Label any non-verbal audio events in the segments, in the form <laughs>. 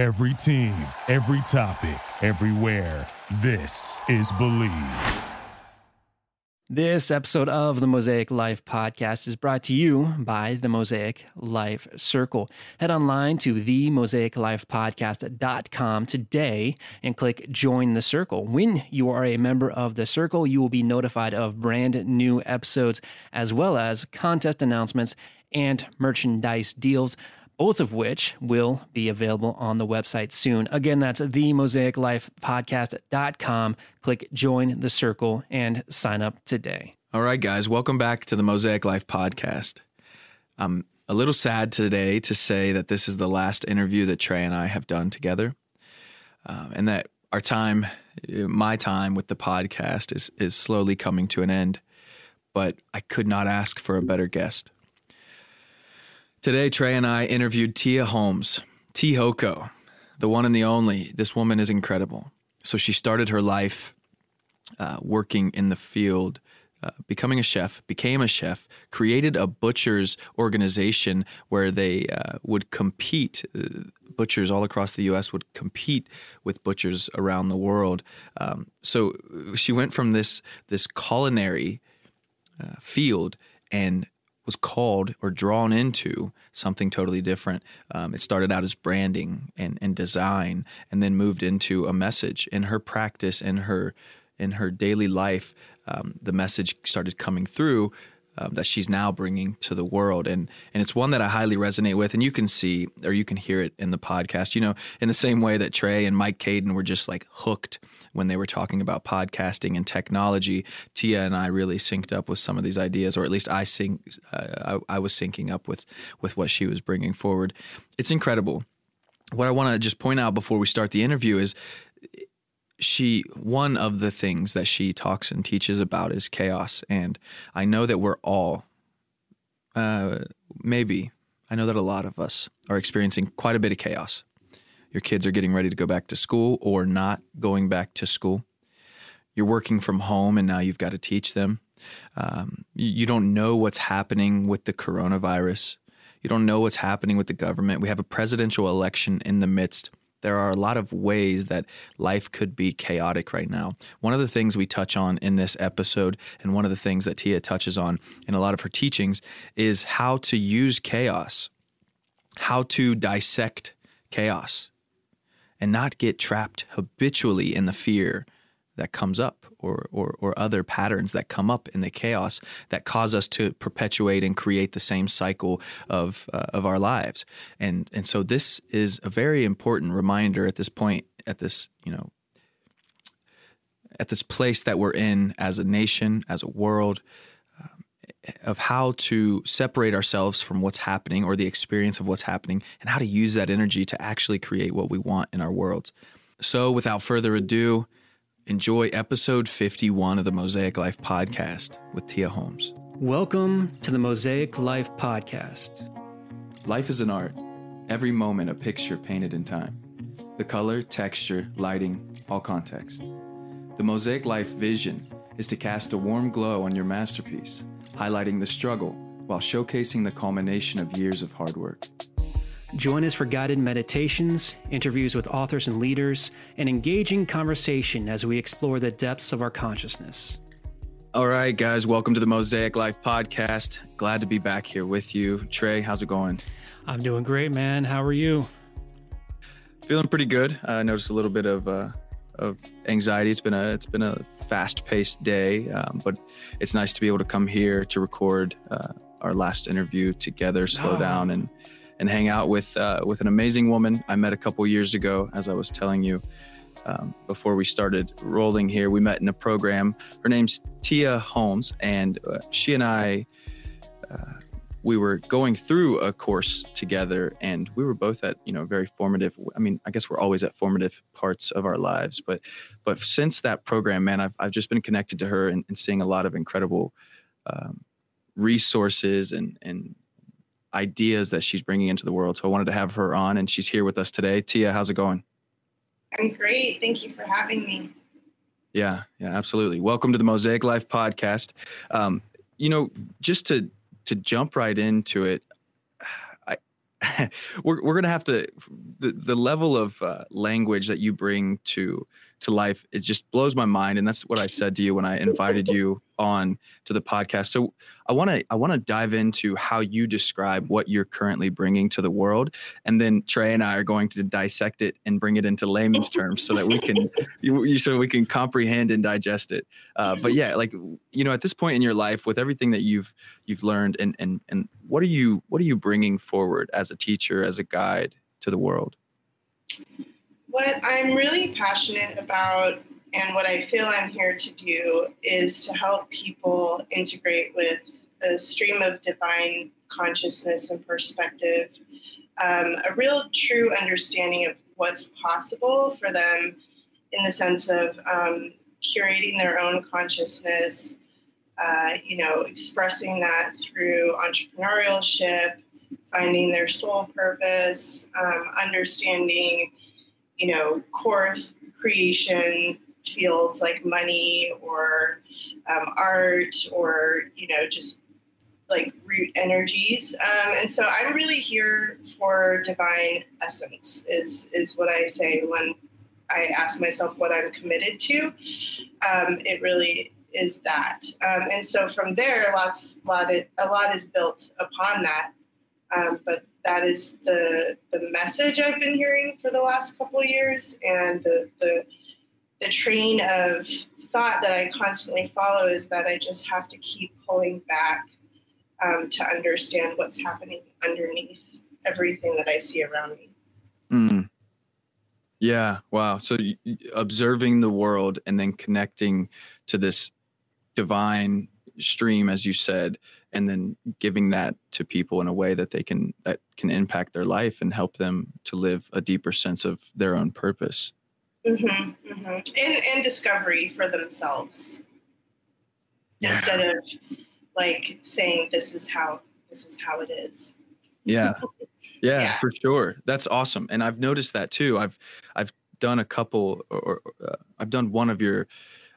Every team, every topic, everywhere. This is Believe. This episode of the Mosaic Life podcast is brought to you by the Mosaic Life Circle. Head online to themosaiclifepodcast.com today and click join the circle. When you are a member of the circle, you will be notified of brand new episodes as well as contest announcements and merchandise deals both of which will be available on the website soon. Again, that's themosaiclifepodcast.com. Click join the circle and sign up today. All right, guys, welcome back to the Mosaic Life podcast. I'm a little sad today to say that this is the last interview that Trey and I have done together, um, and that our time, my time with the podcast, is is slowly coming to an end. But I could not ask for a better guest. Today, Trey and I interviewed Tia Holmes, TIHOCO, the one and the only. This woman is incredible. So she started her life uh, working in the field, uh, becoming a chef, became a chef, created a butchers organization where they uh, would compete. Uh, butchers all across the U.S. would compete with butchers around the world. Um, so she went from this this culinary uh, field and was called or drawn into something totally different. Um, it started out as branding and, and design, and then moved into a message. In her practice, in her in her daily life, um, the message started coming through um, that she's now bringing to the world, and and it's one that I highly resonate with. And you can see or you can hear it in the podcast. You know, in the same way that Trey and Mike Caden were just like hooked when they were talking about podcasting and technology. Tia and I really synced up with some of these ideas, or at least I sync. Uh, I, I was syncing up with with what she was bringing forward. It's incredible. What I want to just point out before we start the interview is she one of the things that she talks and teaches about is chaos. And i know that we're all uh, maybe i know that a lot of us are experiencing quite a bit of chaos. Your kids are getting ready to go back to school or not going back to school. You're working from home and now you've got to teach them. Um, you, you don't know what's happening with the coronavirus. You don't know what's happening with the government. We have a presidential election in the midst there are a lot of ways that life could be chaotic right now. One of the things we touch on in this episode, and one of the things that Tia touches on in a lot of her teachings, is how to use chaos, how to dissect chaos, and not get trapped habitually in the fear that comes up or, or, or other patterns that come up in the chaos that cause us to perpetuate and create the same cycle of, uh, of our lives. And, and so this is a very important reminder at this point, at this, you know, at this place that we're in as a nation, as a world, um, of how to separate ourselves from what's happening or the experience of what's happening and how to use that energy to actually create what we want in our worlds. So, without further ado, Enjoy episode 51 of the Mosaic Life podcast with Tia Holmes. Welcome to the Mosaic Life podcast. Life is an art, every moment a picture painted in time. The color, texture, lighting, all context. The Mosaic Life vision is to cast a warm glow on your masterpiece, highlighting the struggle while showcasing the culmination of years of hard work. Join us for guided meditations, interviews with authors and leaders, and engaging conversation as we explore the depths of our consciousness. All right, guys, welcome to the Mosaic Life podcast. Glad to be back here with you. Trey, how's it going? I'm doing great, man. How are you? Feeling pretty good. I noticed a little bit of uh, of anxiety. It's been a it's been a fast paced day, um, but it's nice to be able to come here to record uh, our last interview together, slow oh. down, and and hang out with uh, with an amazing woman I met a couple years ago, as I was telling you um, before we started rolling here. We met in a program. Her name's Tia Holmes, and uh, she and I. Uh, we were going through a course together and we were both at you know very formative i mean i guess we're always at formative parts of our lives but but since that program man i've, I've just been connected to her and, and seeing a lot of incredible um, resources and and ideas that she's bringing into the world. So I wanted to have her on, and she's here with us today. Tia, how's it going? I'm great. Thank you for having me. Yeah, yeah, absolutely. Welcome to the Mosaic Life podcast. Um, you know, just to to jump right into it, I <laughs> we're we're gonna have to the the level of uh, language that you bring to to life it just blows my mind and that's what i said to you when i invited you on to the podcast. So i want to i want to dive into how you describe what you're currently bringing to the world and then trey and i are going to dissect it and bring it into layman's terms so that we can <laughs> so we can comprehend and digest it. Uh, but yeah like you know at this point in your life with everything that you've you've learned and and and what are you what are you bringing forward as a teacher as a guide to the world what I'm really passionate about and what I feel I'm here to do is to help people integrate with a stream of divine consciousness and perspective, um, a real true understanding of what's possible for them in the sense of um, curating their own consciousness, uh, you know, expressing that through entrepreneurship, finding their soul purpose, um, understanding you know, core creation fields like money or um, art or, you know, just like root energies. Um, and so I'm really here for divine essence is, is what I say when I ask myself what I'm committed to. Um, it really is that. Um, and so from there, lots, lot, of, a lot is built upon that. Um, but that is the the message I've been hearing for the last couple of years, and the the the train of thought that I constantly follow is that I just have to keep pulling back um, to understand what's happening underneath everything that I see around me. Mm. Yeah. Wow. So observing the world and then connecting to this divine stream, as you said, and then giving that to people in a way that they can that can impact their life and help them to live a deeper sense of their own purpose. Mm-hmm, mm-hmm. And, and discovery for themselves. Yeah. instead of like saying this is how this is how it is. Yeah. <laughs> yeah yeah. for sure. That's awesome. And i've noticed that too. I've i've done a couple or, or uh, i've done one of your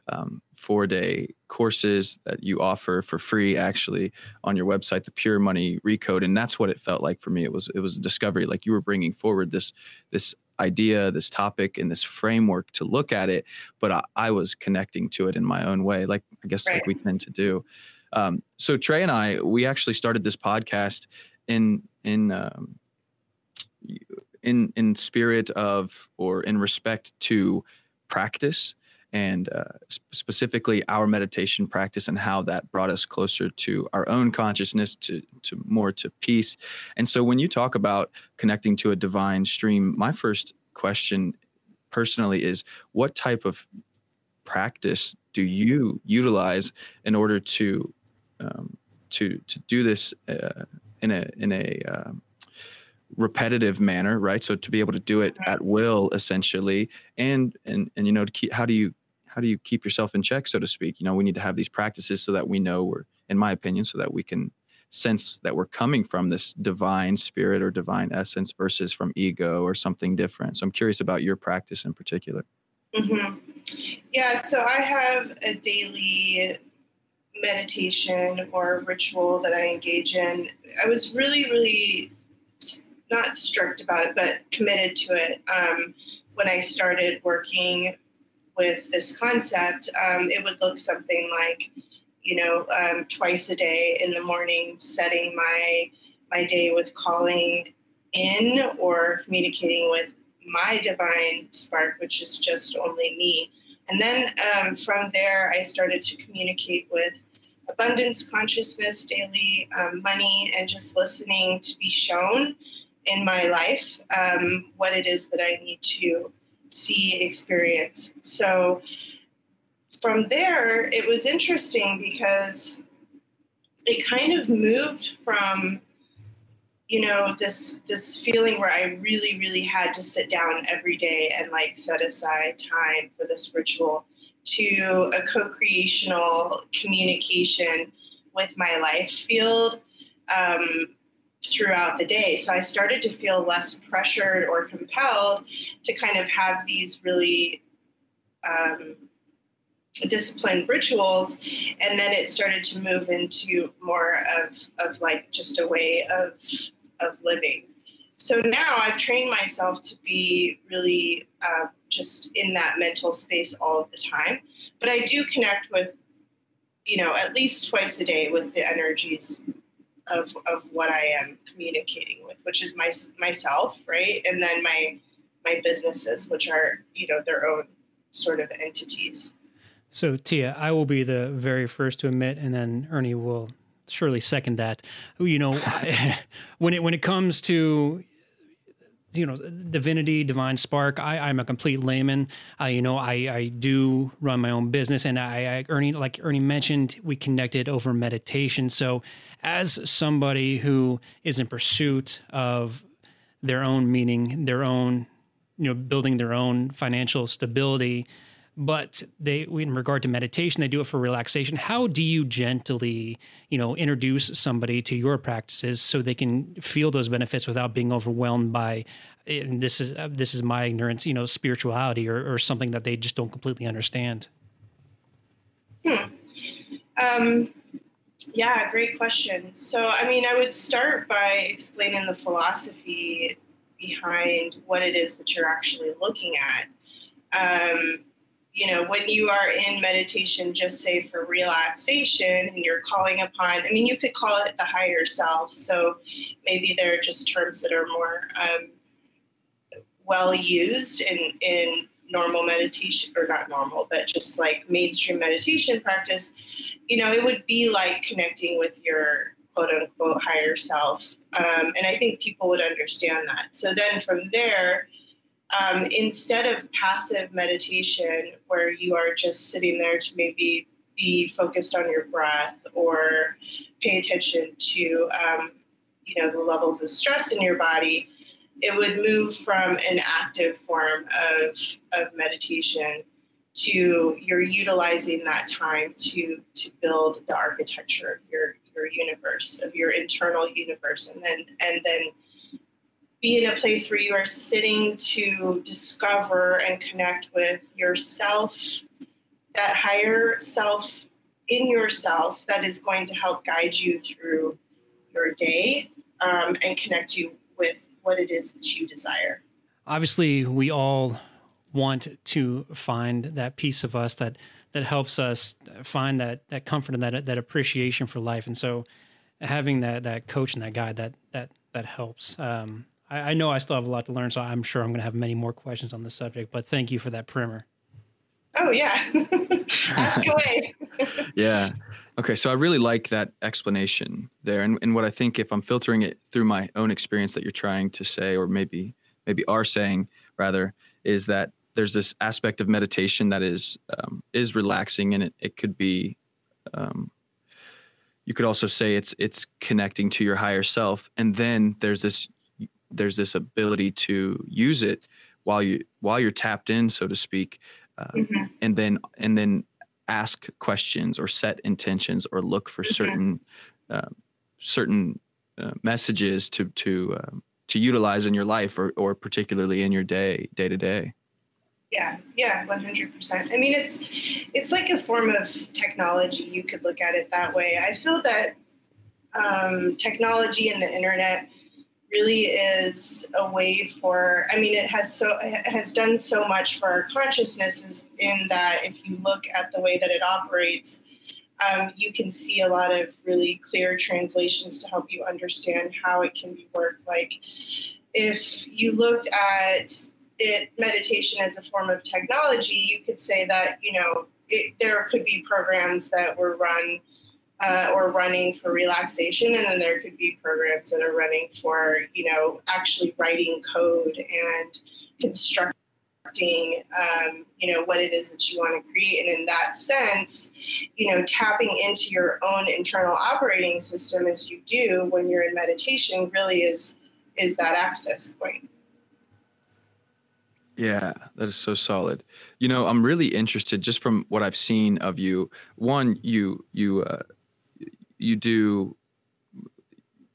um, four day courses that you offer for free actually on your website the pure money recode and that's what it felt like for me it was it was a discovery like you were bringing forward this this idea this topic and this framework to look at it but i, I was connecting to it in my own way like i guess right. like we tend to do um, so trey and i we actually started this podcast in in um, in in spirit of or in respect to practice and uh, specifically our meditation practice and how that brought us closer to our own consciousness to to more to peace. And so when you talk about connecting to a divine stream my first question personally is what type of practice do you utilize in order to um, to to do this uh, in a in a um, repetitive manner right? So to be able to do it at will essentially. And and and you know keep how do you how do you keep yourself in check, so to speak? You know, we need to have these practices so that we know we're, in my opinion, so that we can sense that we're coming from this divine spirit or divine essence versus from ego or something different. So I'm curious about your practice in particular. Mm-hmm. Yeah, so I have a daily meditation or ritual that I engage in. I was really, really not strict about it, but committed to it um, when I started working with this concept, um, it would look something like, you know, um, twice a day in the morning, setting my my day with calling in or communicating with my divine spark, which is just only me. And then um, from there, I started to communicate with abundance consciousness daily, um, money, and just listening to be shown in my life um, what it is that I need to see experience. So from there, it was interesting because it kind of moved from you know this this feeling where i really really had to sit down every day and like set aside time for this ritual to a co-creational communication with my life field um, throughout the day. So I started to feel less pressured or compelled to kind of have these really um, disciplined rituals. And then it started to move into more of, of like just a way of, of living. so now I've trained myself to be really uh, just in that mental space all the time. But I do connect with, you know, at least twice a day with the energies of, of what I am communicating with, which is my myself, right, and then my my businesses, which are you know their own sort of entities. So Tia, I will be the very first to admit, and then Ernie will surely second that. You know, <laughs> when it when it comes to you know divinity divine spark I, i'm a complete layman you know I, I do run my own business and I, I ernie like ernie mentioned we connected over meditation so as somebody who is in pursuit of their own meaning their own you know building their own financial stability but they in regard to meditation they do it for relaxation how do you gently you know introduce somebody to your practices so they can feel those benefits without being overwhelmed by and this is uh, this is my ignorance you know spirituality or, or something that they just don't completely understand hmm. um, yeah great question so i mean i would start by explaining the philosophy behind what it is that you're actually looking at um, you know, when you are in meditation, just say for relaxation and you're calling upon, I mean, you could call it the higher self. So maybe there are just terms that are more um, well used in, in normal meditation, or not normal, but just like mainstream meditation practice. You know, it would be like connecting with your quote unquote higher self. Um, and I think people would understand that. So then from there, um, instead of passive meditation where you are just sitting there to maybe be focused on your breath or pay attention to um, you know the levels of stress in your body it would move from an active form of, of meditation to you're utilizing that time to to build the architecture of your your universe of your internal universe and then and then be in a place where you are sitting to discover and connect with yourself, that higher self in yourself that is going to help guide you through your day um, and connect you with what it is that you desire. Obviously, we all want to find that piece of us that that helps us find that that comfort and that that appreciation for life. And so, having that that coach and that guide that that that helps. Um, I, I know I still have a lot to learn, so I'm sure I'm going to have many more questions on this subject. But thank you for that primer. Oh yeah, <laughs> ask <laughs> away. yeah. Okay, so I really like that explanation there, and and what I think if I'm filtering it through my own experience that you're trying to say, or maybe maybe are saying rather, is that there's this aspect of meditation that is um, is relaxing, and it it could be. Um, you could also say it's it's connecting to your higher self, and then there's this there's this ability to use it while you while you're tapped in, so to speak, uh, mm-hmm. and then and then ask questions or set intentions or look for mm-hmm. certain uh, certain uh, messages to to um, to utilize in your life or or particularly in your day day to day. Yeah, yeah, one hundred percent. I mean, it's it's like a form of technology. You could look at it that way. I feel that um, technology and the internet really is a way for i mean it has so it has done so much for our consciousnesses in that if you look at the way that it operates um, you can see a lot of really clear translations to help you understand how it can be worked like if you looked at it meditation as a form of technology you could say that you know it, there could be programs that were run uh, or running for relaxation, and then there could be programs that are running for you know actually writing code and constructing um, you know what it is that you want to create. And in that sense, you know tapping into your own internal operating system as you do when you're in meditation really is is that access point. Yeah, that is so solid. You know, I'm really interested just from what I've seen of you. One, you you uh, you do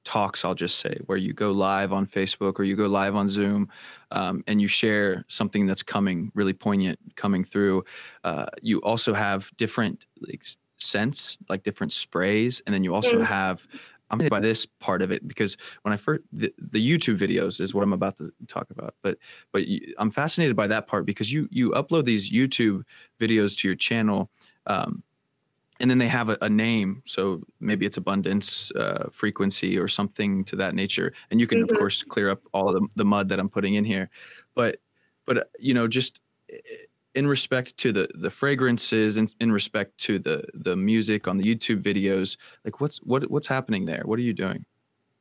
talks i'll just say where you go live on facebook or you go live on zoom um, and you share something that's coming really poignant coming through uh, you also have different like scents like different sprays and then you also mm. have I'm by this part of it because when I first the, the YouTube videos is what I'm about to talk about. But but I'm fascinated by that part because you you upload these YouTube videos to your channel, um, and then they have a, a, name. So maybe it's abundance uh, frequency or something to that nature, and you can mm-hmm. of course clear up all the the mud that I'm putting in here. But but you know just in respect to the the fragrances and in respect to the the music on the YouTube videos, like what's what what's happening there? What are you doing?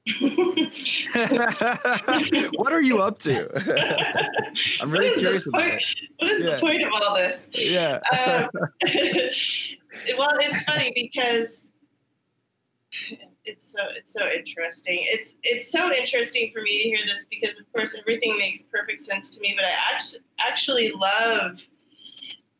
<laughs> what are you up to? <laughs> I'm really curious about that. What is yeah. the point of all this? Yeah. Um, <laughs> well, it's funny because it's so it's so interesting. It's it's so interesting for me to hear this because of course everything makes perfect sense to me, but I actually actually love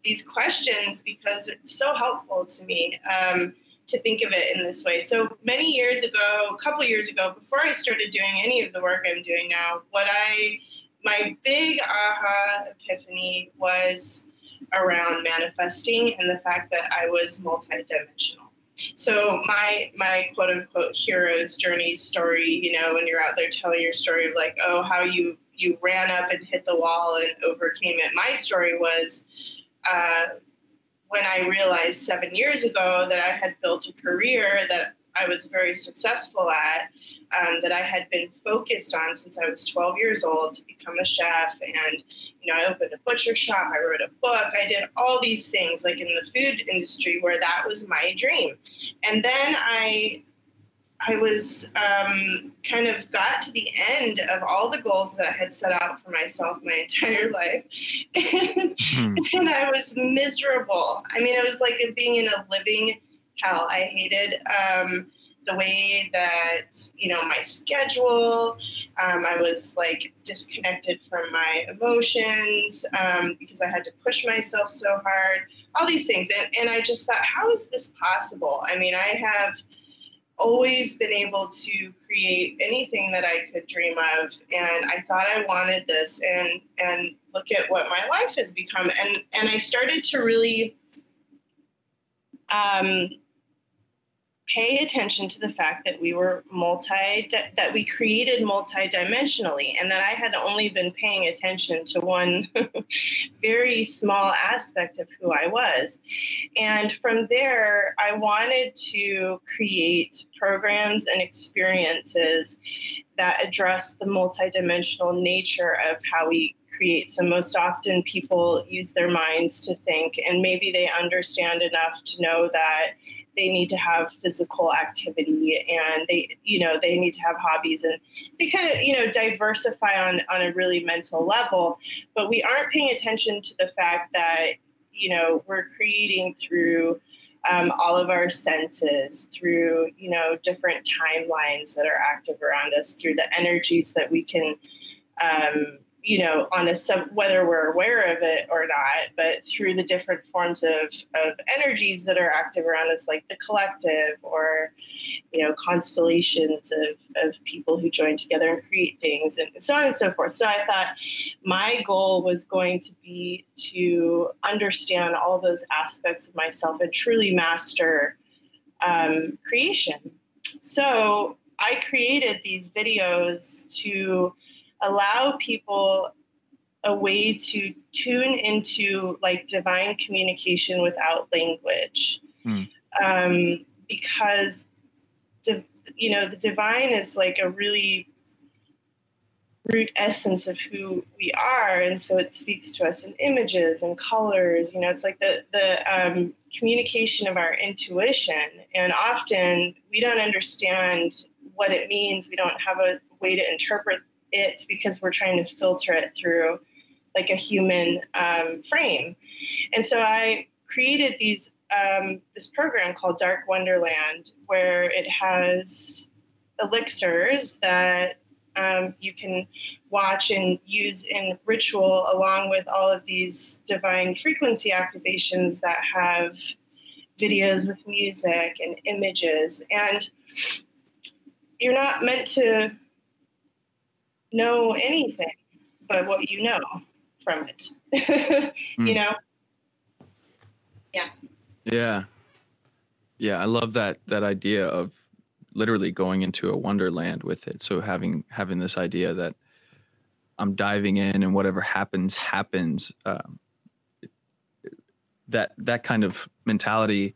these questions because it's so helpful to me um, to think of it in this way. So many years ago, a couple years ago, before I started doing any of the work I'm doing now, what I my big aha epiphany was around manifesting and the fact that I was multidimensional. So my my quote unquote hero's journey story, you know, when you're out there telling your story of like, oh, how you you ran up and hit the wall and overcame it. My story was uh, when I realized seven years ago that I had built a career that I was very successful at, um, that I had been focused on since I was 12 years old to become a chef. And, you know, I opened a butcher shop, I wrote a book, I did all these things like in the food industry where that was my dream. And then I I was um, kind of got to the end of all the goals that I had set out for myself my <laughs> entire life. and, hmm. and I was miserable. I mean, it was like being in a living hell. I hated um, the way that, you know, my schedule, um, I was like disconnected from my emotions um, because I had to push myself so hard, all these things. And, and I just thought, how is this possible? I mean, I have always been able to create anything that I could dream of and I thought I wanted this and and look at what my life has become and and I started to really um, pay attention to the fact that we were multi that we created multidimensionally and that I had only been paying attention to one <laughs> very small aspect of who I was. And from there, I wanted to create programs and experiences that address the multidimensional nature of how we create. So, most often people use their minds to think, and maybe they understand enough to know that they need to have physical activity and they you know they need to have hobbies and they kind of you know diversify on on a really mental level. But we aren't paying attention to the fact that you know we're creating through um, all of our senses through you know different timelines that are active around us through the energies that we can um, you know, on a sub, whether we're aware of it or not, but through the different forms of, of energies that are active around us, like the collective or, you know, constellations of, of people who join together and create things and so on and so forth. So I thought my goal was going to be to understand all those aspects of myself and truly master um, creation. So I created these videos to allow people a way to tune into like divine communication without language. Mm. um, because di- you know the divine is like a really root essence of who we are and so it speaks to us in images and colors you know it's like the the um, communication of our intuition. And often we don't understand what it means. We don't have a way to interpret it because we're trying to filter it through like a human um, frame. And so I created these um, this program called Dark Wonderland, where it has elixirs that um, you can watch and use in ritual, along with all of these divine frequency activations that have videos with music and images. And you're not meant to know anything but what you know from it. mm. <laughs> You know? Yeah. Yeah. Yeah, I love that that idea of literally going into a wonderland with it. So having having this idea that I'm diving in and whatever happens happens. Um, that that kind of mentality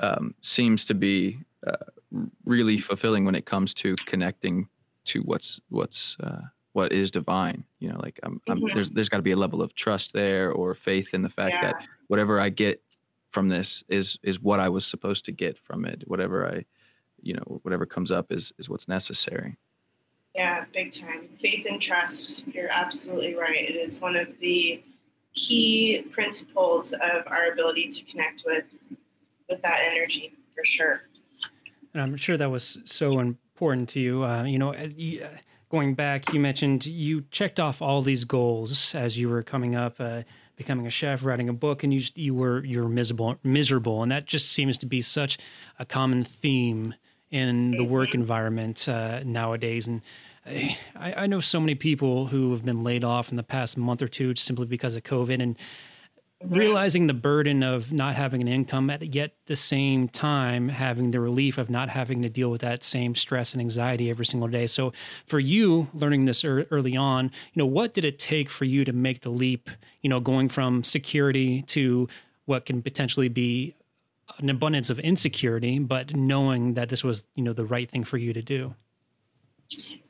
um, seems to be uh, really fulfilling when it comes to connecting to what's what's uh, what is divine. You know, like I'm, I'm, mm-hmm. there's there's got to be a level of trust there or faith in the fact yeah. that whatever I get from this is is what I was supposed to get from it. Whatever I, you know, whatever comes up is is what's necessary. Yeah, big time. Faith and trust. You're absolutely right. It is one of the key principles of our ability to connect with with that energy for sure. And I'm sure that was so important to you. Uh, you know, you, uh, going back, you mentioned you checked off all these goals as you were coming up, uh, becoming a chef, writing a book, and you you were you were miserable, miserable, and that just seems to be such a common theme in the work mm-hmm. environment uh, nowadays. And I, I know so many people who have been laid off in the past month or two simply because of COVID, and realizing the burden of not having an income at yet the same time having the relief of not having to deal with that same stress and anxiety every single day. So for you learning this early on you know what did it take for you to make the leap you know going from security to what can potentially be an abundance of insecurity but knowing that this was you know the right thing for you to do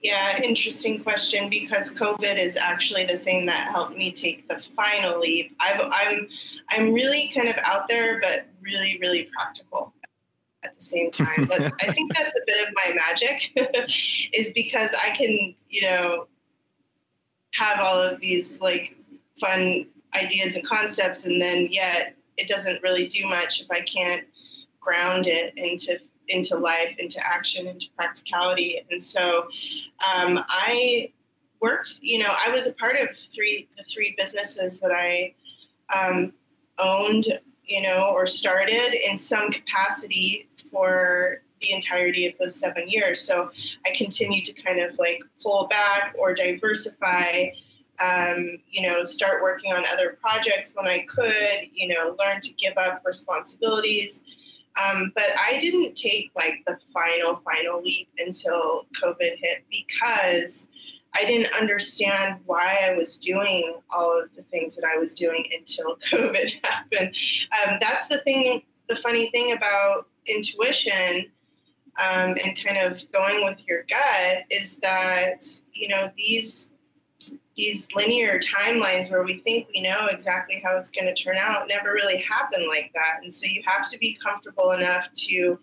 yeah, interesting question because COVID is actually the thing that helped me take the final leap. i am I'm, I'm really kind of out there, but really, really practical at the same time. <laughs> That's I think that's a bit of my magic, <laughs> is because I can you know have all of these like fun ideas and concepts, and then yet it doesn't really do much if I can't ground it into into life, into action, into practicality. And so um, I worked, you know, I was a part of three the three businesses that I um, owned, you know, or started in some capacity for the entirety of those seven years. So I continued to kind of like pull back or diversify. Um, you know, start working on other projects when I could, you know, learn to give up responsibilities. Um, but I didn't take like the final, final leap until COVID hit because I didn't understand why I was doing all of the things that I was doing until <laughs> COVID happened. Um, that's the thing, the funny thing about intuition um, and kind of going with your gut is that, you know, these these linear timelines where we think we know exactly how it's going to turn out never really happen like that. And so you have to be comfortable enough to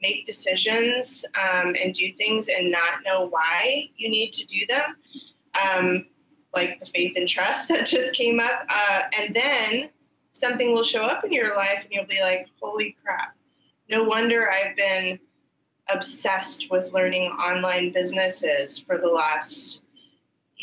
make decisions um, and do things and not know why you need to do them, um, like the faith and trust <laughs> that just came up. Uh, and then something will show up in your life and you'll be like, holy crap. No wonder I've been obsessed with learning online businesses for the last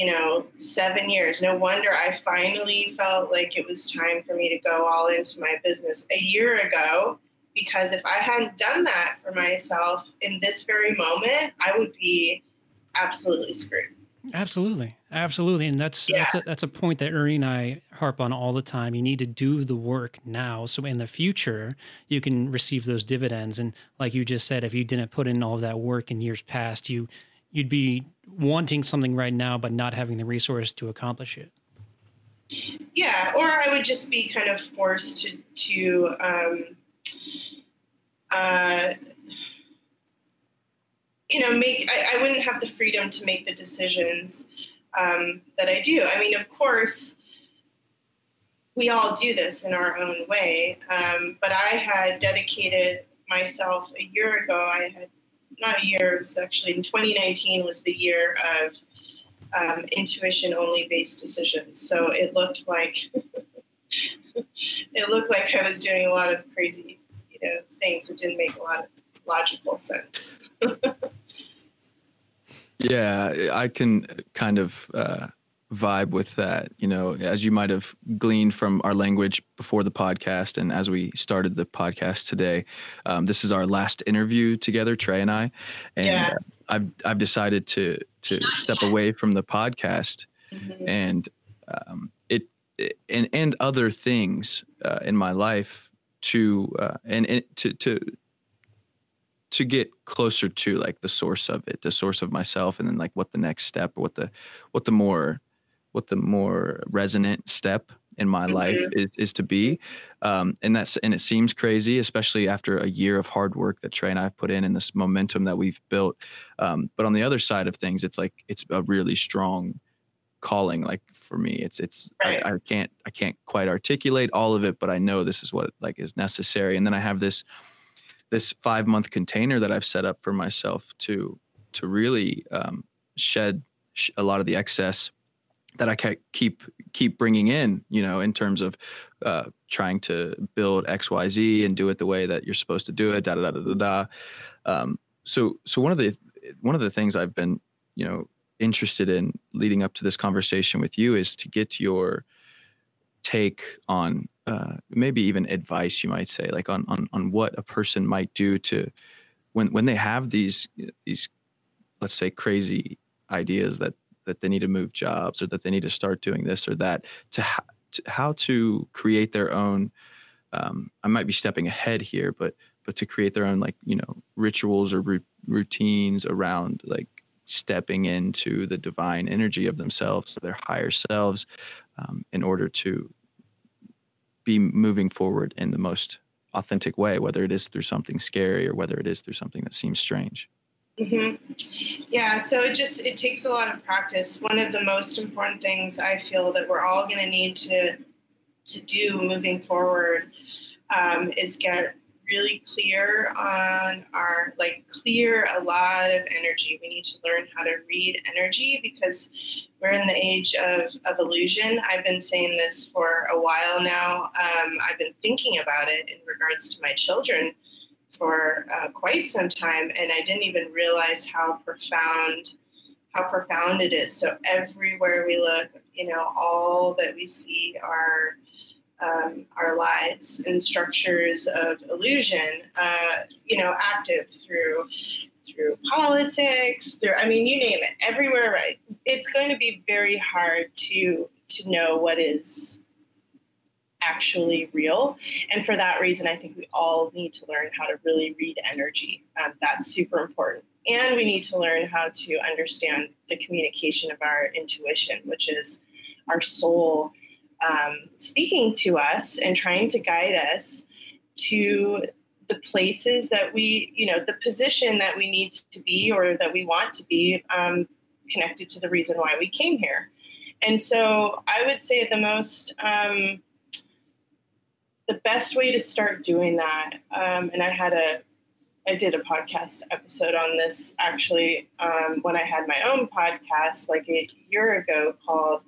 you know, seven years. No wonder I finally felt like it was time for me to go all into my business a year ago. Because if I hadn't done that for myself in this very moment, I would be absolutely screwed. Absolutely, absolutely, and that's yeah. that's a, that's a point that Uri and I harp on all the time. You need to do the work now, so in the future you can receive those dividends. And like you just said, if you didn't put in all of that work in years past, you you'd be wanting something right now but not having the resource to accomplish it. Yeah or i would just be kind of forced to to um, uh, you know make I, I, wouldn't have the freedom to make the decisions um, that i do. I mean of course we all do this in our own way um, but i had dedicated myself a year ago i had not a year, it was actually in 2019 was the year of um, intuition only based decisions. So it looked like <laughs> it looked like I was doing a lot of crazy, you know, things that didn't make a lot of logical sense. <laughs> yeah, I can kind of uh, vibe with that. You know, as you might have gleaned from our language before the podcast and as we started the podcast today, um, this is our last interview together, Trey and I, and yeah. I've I've decided to to step away from the podcast, mm-hmm. and um, it, it, and and other things uh, in my life to uh, and, and to to to get closer to like the source of it, the source of myself, and then like what the next step, what the what the more what the more resonant step in my mm-hmm. life is, is to be um, and that's and it seems crazy especially after a year of hard work that trey and i've put in and this momentum that we've built um, but on the other side of things it's like it's a really strong calling like for me it's it's right. I, I, can't i can't quite articulate all of it but i know this is what like is necessary and then i have this this five month container that i've set up for myself to to really um, shed a lot of the excess that I keep keep bringing in, you know, in terms of uh, trying to build X Y Z and do it the way that you're supposed to do it. Da da da da da. Um, so so one of the one of the things I've been you know interested in leading up to this conversation with you is to get your take on uh, maybe even advice you might say like on on on what a person might do to when when they have these these let's say crazy ideas that that they need to move jobs or that they need to start doing this or that to, ha- to how to create their own um, i might be stepping ahead here but but to create their own like you know rituals or routines around like stepping into the divine energy of themselves their higher selves um, in order to be moving forward in the most authentic way whether it is through something scary or whether it is through something that seems strange Mm-hmm. Yeah, so it just it takes a lot of practice. One of the most important things I feel that we're all going to need to to do moving forward um, is get really clear on our like clear a lot of energy. We need to learn how to read energy because we're in the age of, of illusion. I've been saying this for a while now. Um, I've been thinking about it in regards to my children for uh, quite some time, and I didn't even realize how profound how profound it is. So everywhere we look, you know, all that we see are um, our lives and structures of illusion, uh, you know, active through through politics, through I mean, you name it, everywhere. Right, it's going to be very hard to to know what is actually real. And for that reason, I think we all need to learn how to really read energy. Um, that's super important. And we need to learn how to understand the communication of our intuition, which is our soul um, speaking to us and trying to guide us to the places that we, you know, the position that we need to be or that we want to be um, connected to the reason why we came here. And so I would say the most um, the best way to start doing that, um, and I had a, I did a podcast episode on this actually um, when I had my own podcast like a year ago called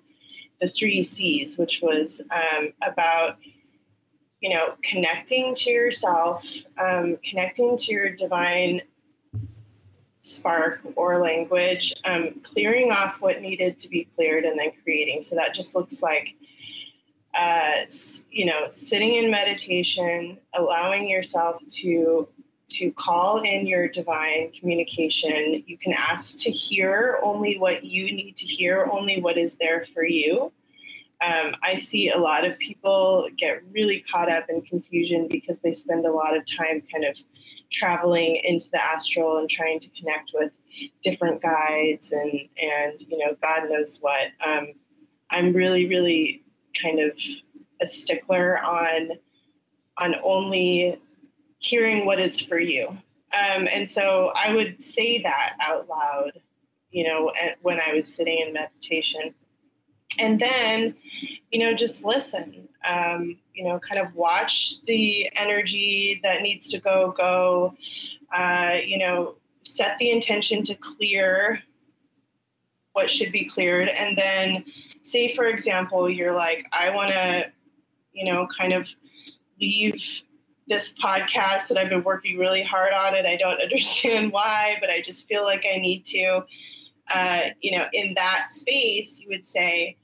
The Three C's, which was um, about, you know, connecting to yourself, um, connecting to your divine spark or language, um, clearing off what needed to be cleared, and then creating. So that just looks like uh, you know, sitting in meditation, allowing yourself to to call in your divine communication. You can ask to hear only what you need to hear, only what is there for you. Um, I see a lot of people get really caught up in confusion because they spend a lot of time kind of traveling into the astral and trying to connect with different guides and and you know God knows what. Um, I'm really really kind of a stickler on on only hearing what is for you. Um, and so I would say that out loud, you know, when I was sitting in meditation. And then, you know, just listen, um, you know, kind of watch the energy that needs to go, go, uh, you know, set the intention to clear what should be cleared. And then say for example you're like i want to you know kind of leave this podcast that i've been working really hard on and i don't <laughs> understand why but i just feel like i need to uh, you know in that space you would say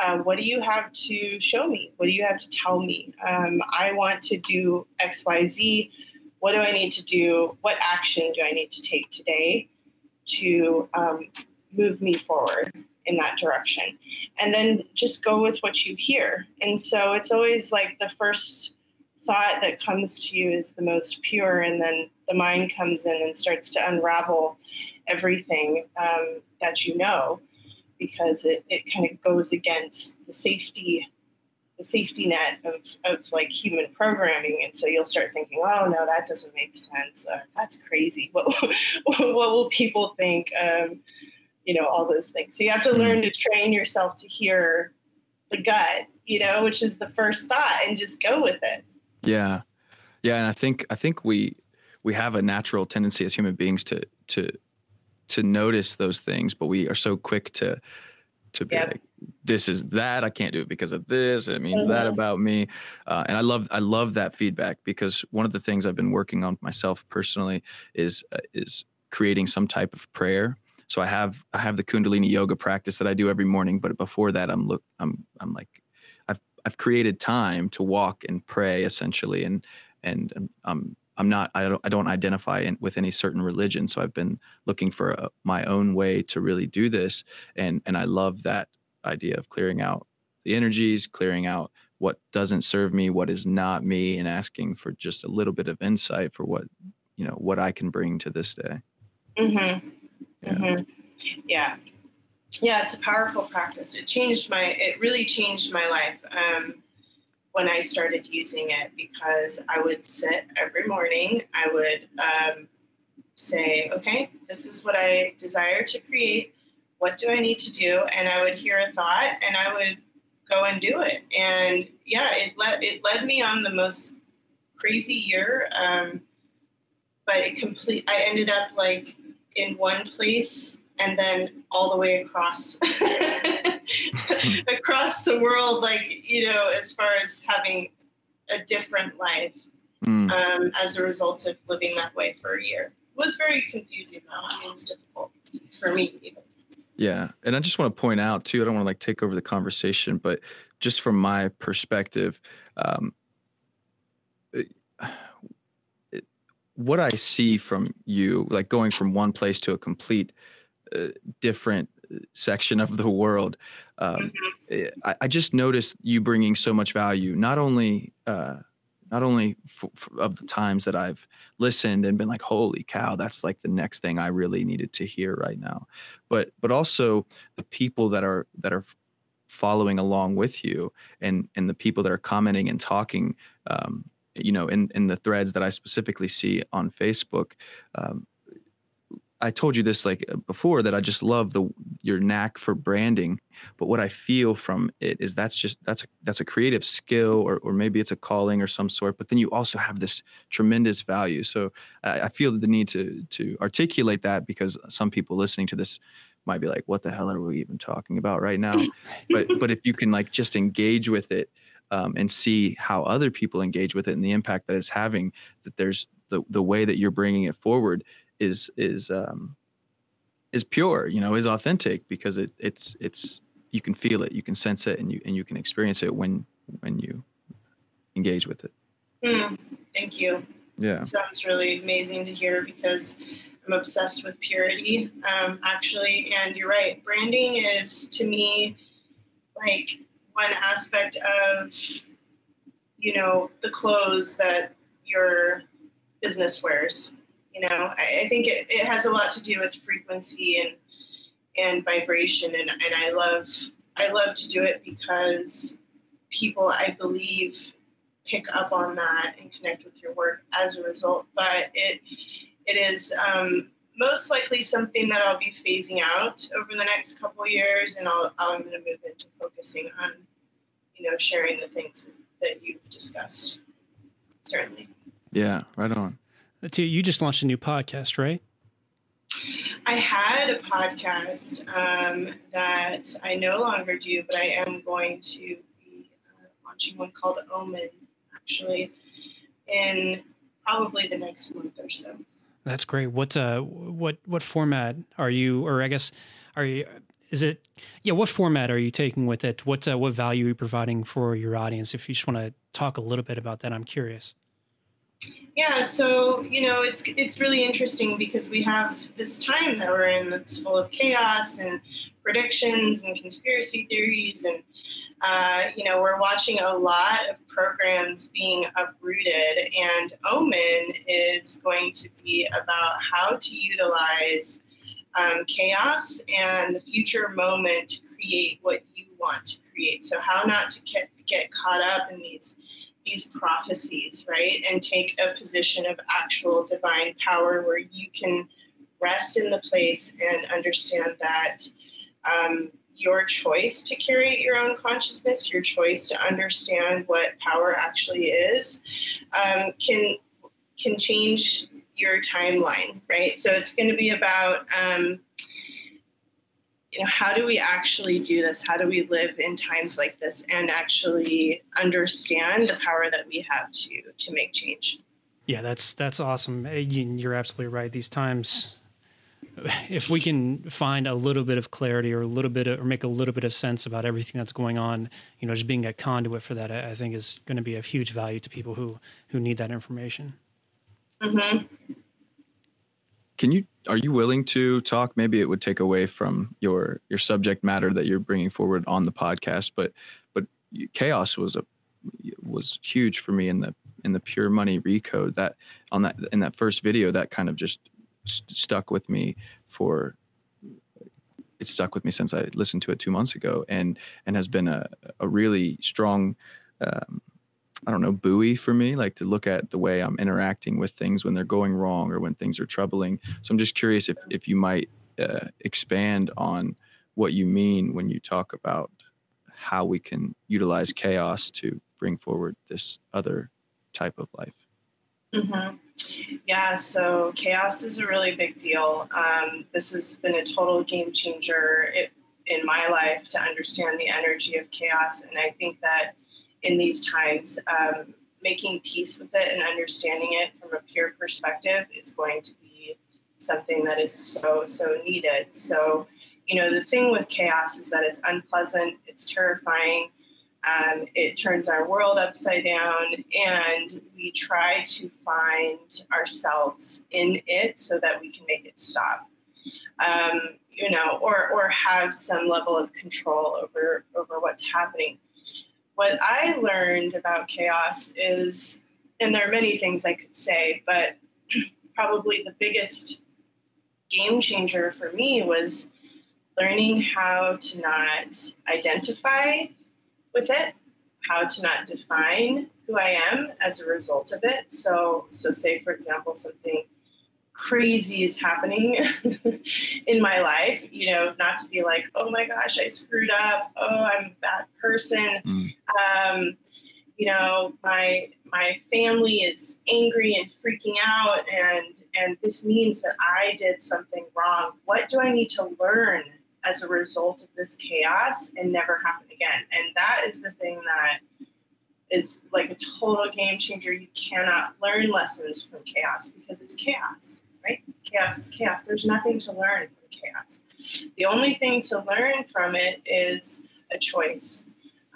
uh, what do you have to show me? What do you have to tell me? Um, i want to do xyz what do i need to do? What action do i need to take today to um, move me forward in that direction. And then just go with what you hear. And so it's always like the first thought that comes to you is the most pure and then the mind comes in and starts to unravel everything um, that you know because it, it kind of goes against the safety the safety net of, of like human programming. And so you'll start thinking oh no that doesn't make sense. Uh, that's crazy. What, <laughs> what will people think? Um, you know all those things so you have to Hmm. learn to train yourself to hear the gut you know which is the first thought and just go with it Yeah, yeah, and I think I think we we have a natural tendency as human beings to to to notice those things, but we are so quick to to be Yep. like, "This is that. I can't do it because of this. It means that Mhm. about me." Uh, and I love I love that feedback because one of the things I've been working on myself personally is uh, is creating some type of prayer. So I have I have the Kundalini yoga practice that I do every morning, but before that, I'm look I'm I'm like I've I've created time to walk and pray essentially, and and um, I'm I'm not I don't I don't identify in, with any certain religion, so I've been looking for a, my own way to really do this, and and I love that idea of clearing out the energies, clearing out what doesn't serve me, what is not me, and asking for just a little bit of insight for what you know what I can bring to this day. Mm-hmm. Yeah. hmm Yeah. Yeah, it's a powerful practice. It changed my, it really changed my life um, when I started using it because I would sit every morning. I would um, say, okay, this is what I desire to create. What do I need to do? And I would hear a thought and I would go and do it. And yeah, it led, it led me on the most crazy year. Um, but it complete, I ended up like in one place and then all the way across <laughs> across the world like you know as far as having a different life Mm, um, as a result of living that way for a year. It was very confusing though. I mean it's difficult for me even. Yeah, and I just want to point out too. I don't want to like take over the conversation, but just from my perspective, um, it- it- what I see from you, like going from one place to a complete uh, different uh, section of the world, um, I, I just noticed you bringing so much value. Not only, uh, not only of the times that I've listened and been like, "Holy cow, that's like the next thing I really needed to hear right now," but but also the people that are that are following along with you and and the people that are commenting and talking um, you know in in the threads that i specifically see on facebook um, i told you this like before that i just love the your knack for branding but what i feel from it is that's just that's a, that's a creative skill or, or maybe it's a calling or some sort but then you also have this tremendous value. So i, I feel the need to to articulate that because some people listening to this might be like what the hell are we even talking about right now? <laughs> But but if you can like just engage with it um, and see how other people engage with it and the impact that it's having that there's the the way that you're bringing it forward is is um is pure you know is authentic because it it's it's you can feel it you can sense it and you and you can experience it when when you engage with it. Hmm, thank you. Yeah. It sounds really amazing to hear because I'm obsessed with purity, um, actually. And you're right, branding is to me like one aspect of, you know, the clothes that your business wears. You know, I, I think it, it has a lot to do with frequency and and vibration, and, and I love I love to do it because people, I believe, pick up on that and connect with your work as a result. But it it is um, most likely something that I'll be phasing out over the next couple years, and I'll, I'm going to move into focusing on you know sharing the things that you've discussed. Certainly, yeah right on T, you just launched a new podcast, right? I had a podcast um, that I no longer do, but I am going to be uh, launching one called Omen actually in probably the next month or so. That's great. What's uh what what format are you or I guess are you is it yeah, what format are you taking with it? What uh, what value are you providing for your audience? If you just want to talk a little bit about that, I'm curious. Yeah, so you know, it's it's really interesting because we have this time that we're in that's full of chaos and predictions and conspiracy theories and uh, you know, we're watching a lot of programs being uprooted, and Omen is going to be about how to utilize um, chaos and the future moment to create what you want to create. So, how not to get, get caught up in these these prophecies, right? And take a position of actual divine power where you can rest in the place and understand that um, your choice to curate your own consciousness, your choice to understand what power actually is, um, can can change your timeline, right? So it's going to be about um, you know how do we actually do this? How do we live in times like this and actually understand the power that we have to to make change? Yeah, that's that's awesome. You're absolutely right. These times if we can find a little bit of clarity or a little bit of, or make a little bit of sense about everything that's going on, you know, just being a conduit for that, I, I think is going to be of huge value to people who who need that information. Mm-hmm. Can you are you willing to talk? Maybe it would take away from your your subject matter that you're bringing forward on the podcast, but but chaos was a was huge for me in the in the pure money recode that on that in that first video that kind of just st- stuck with me for it stuck with me since I listened to it two months ago, and and has been a a really strong, um, I don't know, buoy for me. Like to look at the way I'm interacting with things when they're going wrong or when things are troubling. So I'm just curious if if you might uh, expand on what you mean when you talk about how we can utilize chaos to bring forward this other type of life. Mm-hmm. Yeah, so chaos is a really big deal. Um, this has been a total game changer in my life to understand the energy of chaos. And I think that in these times, um, making peace with it and understanding it from a pure perspective is going to be something that is so, so needed. So, you know, the thing with chaos is that it's unpleasant, it's terrifying, um, it turns our world upside down, and we try to find ourselves in it so that we can make it stop. Um, you know, or or have some level of control over over what's happening. What I learned about chaos is, and there are many things I could say, but <clears throat> probably the biggest game changer for me was learning how to not identify with it, how to not define who I am as a result of it. So, so say for example, something crazy is happening <laughs> in my life, you know, not to be like, oh my gosh, I screwed up. Oh, I'm a bad person. Mm. Um, you know, my my family is angry and freaking out, and and this means that I did something wrong. What do I need to learn as a result of this chaos and never happen again. And that is the thing that is like a total game changer. You cannot learn lessons from chaos because it's chaos, right? Chaos is chaos. There's nothing to learn from chaos. The only thing to learn from it is a choice.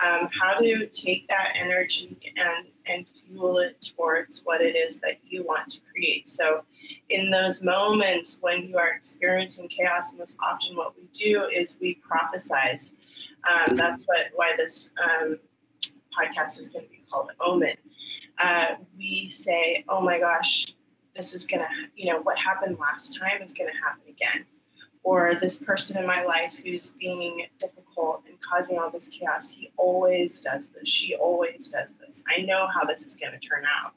Um, how to take that energy and and fuel it towards what it is that you want to create. So, in those moments when you are experiencing chaos, most often what we do is we prophesize. Um, that's what why this um, podcast is going to be called Omen. Uh, we say, "Oh my gosh, this is going to, you know, what happened last time is going to happen again." Or this person in my life who's being difficult and causing all this chaos, he always does this. She always does this. I know how this is going to turn out.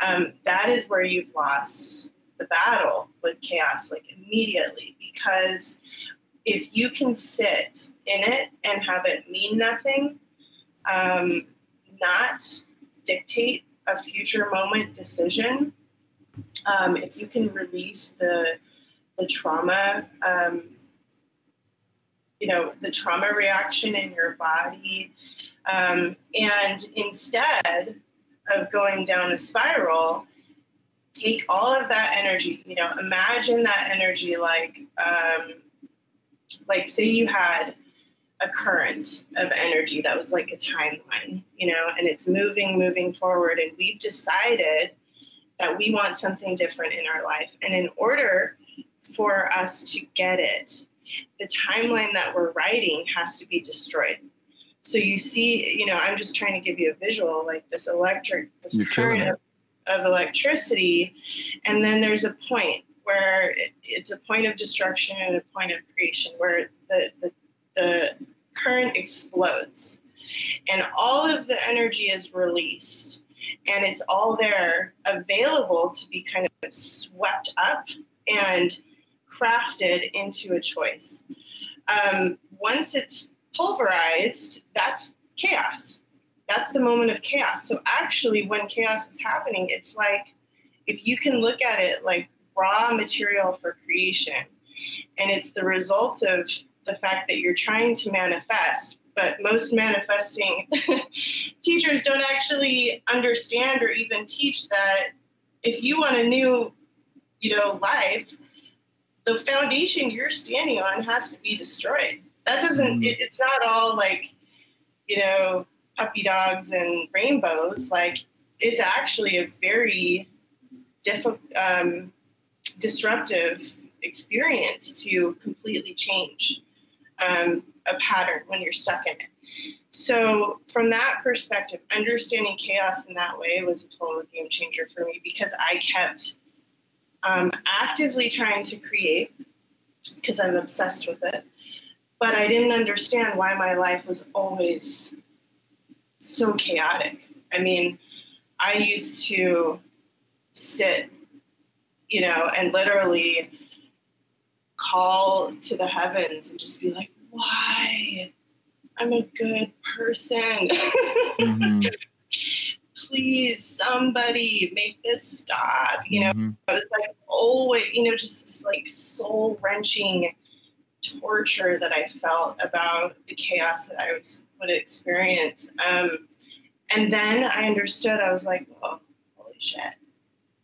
Um, that is where you've lost the battle with chaos, like immediately, because if you can sit in it and have it mean nothing, um, not dictate a future moment decision, um, if you can release the the trauma, um, you know, the trauma reaction in your body, um, and instead of going down a spiral, take all of that energy. You know, imagine that energy like um, like say you had a current of energy that was like a timeline, you know, and it's moving, moving forward. And we've decided that we want something different in our life. And in order for us to get it, the timeline that we're writing has to be destroyed. So you see, you know, I'm just trying to give you a visual like this electric, this You're current of, of electricity. And then there's a point where it, it's a point of destruction and a point of creation where the, the, the current explodes and all of the energy is released and it's all there available to be kind of swept up and crafted into a choice. Um, once it's pulverized, that's chaos. That's the moment of chaos. So, actually, when chaos is happening, it's like if you can look at it like raw material for creation, and it's the result of the fact that you're trying to manifest, but most manifesting <laughs> teachers don't actually understand or even teach that if you want a new, you know, life, the foundation you're standing on has to be destroyed. That doesn't. It, it's not all like, you know, puppy dogs and rainbows. Like it's actually a very difficult, um, disruptive experience to completely change um, a pattern when you're stuck in it. So, from that perspective, understanding chaos in that way was a total game changer for me because I kept um, actively trying to create because I'm obsessed with it. But I didn't understand why my life was always so chaotic. I mean, I used to sit, you know, and literally call to the heavens and just be like, why? I'm a good person. Mhm, Please, somebody make this stop. You know, mhm. I was like always, you know, just this like soul wrenching torture that I felt about the chaos that I was would experience. Um, and then I understood. I was like, oh, holy shit!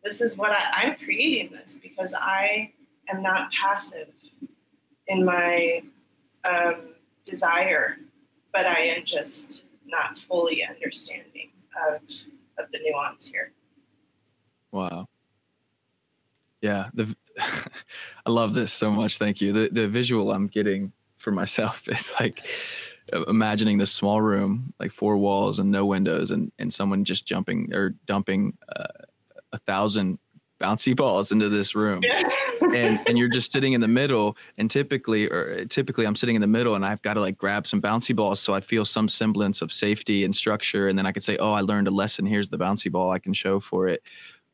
This is what I, I'm creating this because I am not passive in my um, desire, but I am just not fully understanding of of the nuance here. Wow. Yeah, the <laughs> I love this so much. Thank you. The the visual I'm getting for myself <laughs> is like uh, imagining this small room, like four walls and no windows, and and someone just jumping or dumping uh, a thousand bouncy balls into this room. and and you're just sitting in the middle and typically or typically I'm sitting in the middle and I've got to like grab some bouncy balls so I feel some semblance of safety and structure and then I could say oh I learned a lesson here's the bouncy ball I can show for it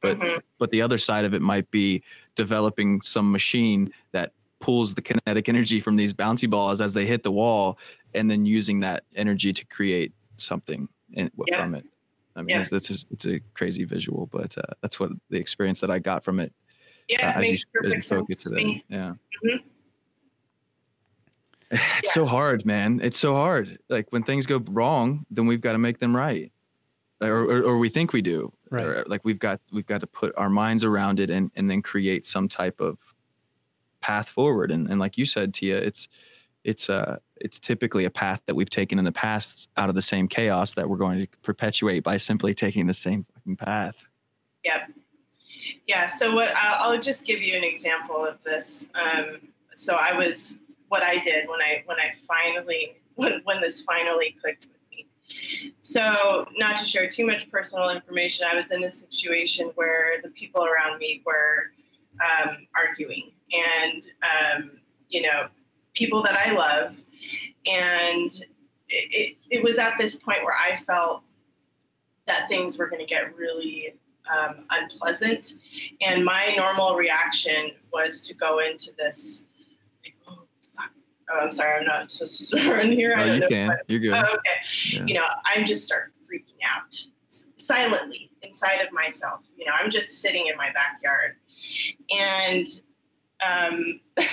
but Mhm. but the other side of it might be developing some machine that pulls the kinetic energy from these bouncy balls as they hit the wall and then using that energy to create something in, Yeah. from it I mean Yeah. it's, that's just, it's a crazy visual but uh, that's what the experience that I got from it yeah, uh, it makes you perfect sense to to them. me. Yeah. Mhm. <sighs> It's Yeah. so hard, man. It's so hard. Like when things go wrong, then we've got to make them right, or, or, or we think we do. Right. Or, like we've got we've got to put our minds around it and and then create some type of path forward. And and like you said, Tia, it's it's uh it's typically a path that we've taken in the past out of the same chaos that we're going to perpetuate by simply taking the same fucking path. Yep. Yeah. So what I'll, I'll just give you an example of this. Um, so I was what I did when I when I finally when when this finally clicked with me. So not to share too much personal information, I was in a situation where the people around me were um, arguing, and um, you know, people that I love, and it, it, was at this point where I felt that things were going to get really um, unpleasant. And my normal reaction was to go into this, like, oh. Oh, I'm sorry, I'm not supposed to <laughs> here. I Oh, don't you know can. what- You're good. Oh, okay. Yeah. You know, I just start freaking out silently inside of myself. You know, I'm just sitting in my backyard. And um, <laughs>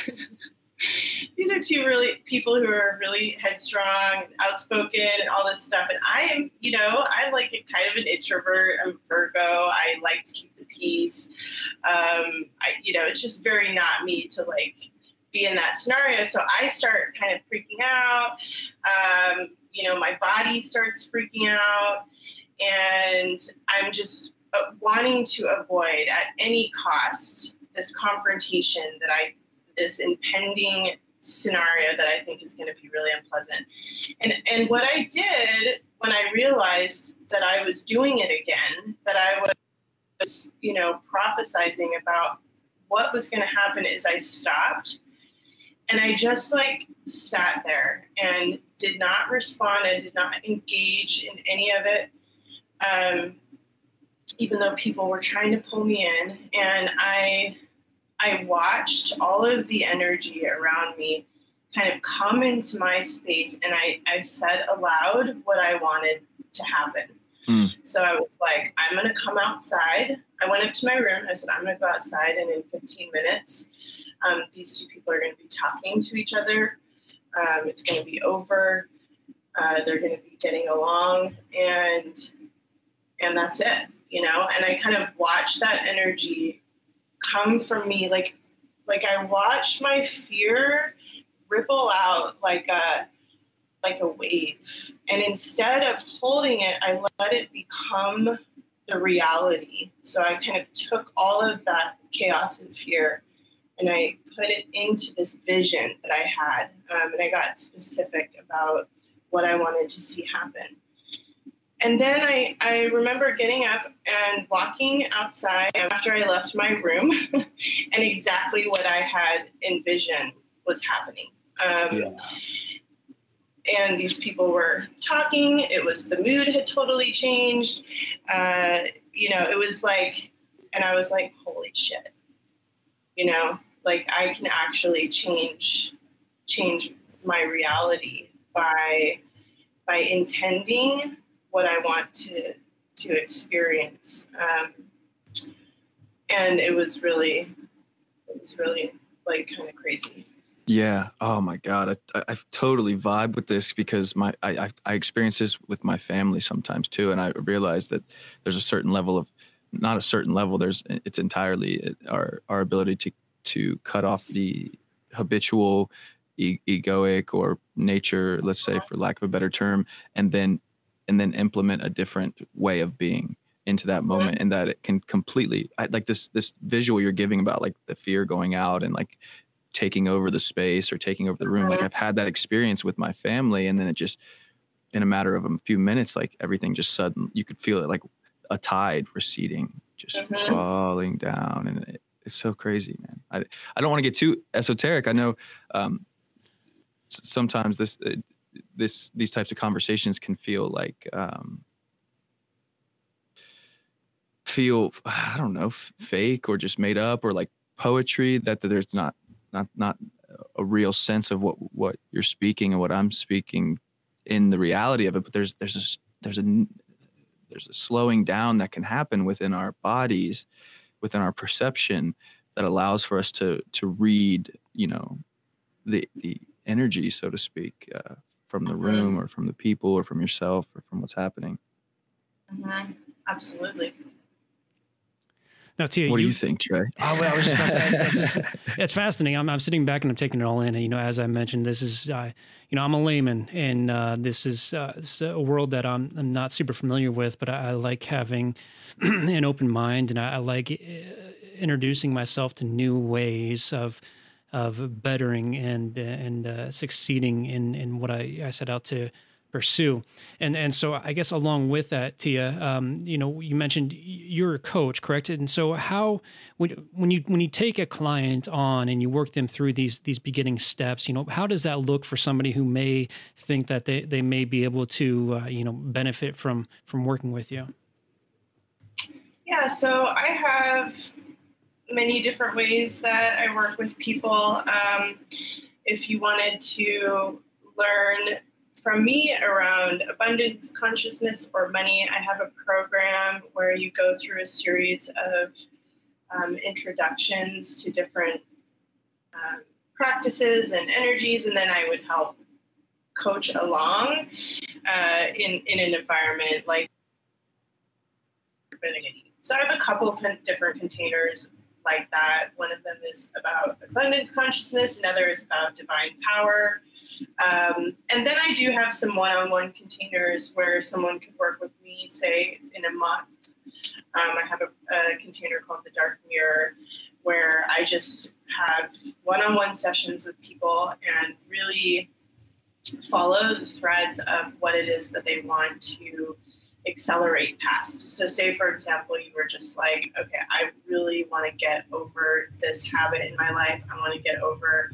these are two really people who are really headstrong, outspoken, and all this stuff. And I am, you know, I'm like a kind of an introvert. I'm Virgo. I like to keep the peace. Um, I, you know, it's just very not me to like be in that scenario. So I start kind of freaking out. Um, you know, my body starts freaking out, and I'm just uh, wanting to avoid at any cost this confrontation that I, this impending scenario that I think is going to be really unpleasant. And and what I did when I realized that I was doing it again, that I was, you know, prophesizing about what was going to happen, is I stopped and I just like sat there and did not respond and did not engage in any of it. Um, even though people were trying to pull me in, and I I watched all of the energy around me kind of come into my space and I, I said aloud what I wanted to happen. Mm. So I was like, I'm going to come outside. I went up to my room. I said, I'm going to go outside, and in 15 minutes, um, these two people are going to be talking to each other. Um, it's going to be over. Uh, they're going to be getting along, and and that's it, you know. And I kind of watched that energy come from me like like I watched my fear ripple out like a like a wave. And instead of holding it, I let it become the reality. So I kind of took all of that chaos and fear and I put it into this vision that I had. Um, and I got specific about what I wanted to see happen and then I, I remember getting up and walking outside after I left my room, <laughs> and exactly what I had envisioned was happening. Um, yeah. And these people were talking. It was the mood had totally changed. Uh, you know, it was like, and I was like, holy shit. You know, like I can actually change change my reality by by intending what I want to to experience. Um, and it was really, it was really like kind of crazy. Yeah. Oh my God. I, I, totally vibe with this because my I, I, I experience this with my family sometimes too, and I realize that there's a certain level of not a certain level. There's it's entirely our our ability to to cut off the habitual e- egoic or nature, let's say for lack of a better term, and then and then implement a different way of being into that moment mm-hmm. and that it can completely I, like this this visual you're giving about like the fear going out and like taking over the space or taking over the room like mm-hmm. i've had that experience with my family and then it just in a matter of a few minutes like everything just sudden you could feel it like a tide receding just mm-hmm. falling down and it, it's so crazy man i, I don't want to get too esoteric i know um, sometimes this this these types of conversations can feel like um, feel I don't know fake or just made up or like poetry that, that there's not not not a real sense of what what you're speaking and what I'm speaking in the reality of it. But there's there's a there's a there's a slowing down that can happen within our bodies within our perception that allows for us to to read you know the the energy so to speak uh, from the room or from the people or from yourself or from what's happening. Mm-hmm. Absolutely. Now, Tia, what you, do you think, Trey? <laughs> Oh, well, I was just about to add, is, <laughs> it's fascinating. I'm, I'm sitting back and I'm taking it all in. And, you know, as I mentioned, this is, uh, you know, I'm a layman and uh, this, is, uh, this, is, a world that I'm, I'm, not super familiar with, but I, I like having <clears throat> an open mind and I, I like uh, introducing myself to new ways of of bettering and and uh, succeeding in in what I, I set out to pursue. And and so I guess along with that, Tia, um, you know, you mentioned you're a coach, correct? And so how when when you when you take a client on and you work them through these these beginning steps, you know, how does that look for somebody who may think that they they may be able to uh, you know benefit from from working with you? Yeah, so I have many different ways that I work with people. Um, if you wanted to learn from me around abundance consciousness or money, I have a program where you go through a series of um, introductions to different um, practices and energies, and then I would help coach along uh, in, in an environment like so I have a couple of different containers like that. One of them is about abundance consciousness, another is about divine power. Um, and then I do have some one on one containers where someone could work with me, say, in a month. Um, I have a, a, container called the Dark Mirror where I just have one-on-one sessions with people and really follow the threads of what it is that they want to accelerate past. So, say for example, you were just like, okay, I really want to get over this habit in my life. I want to get over,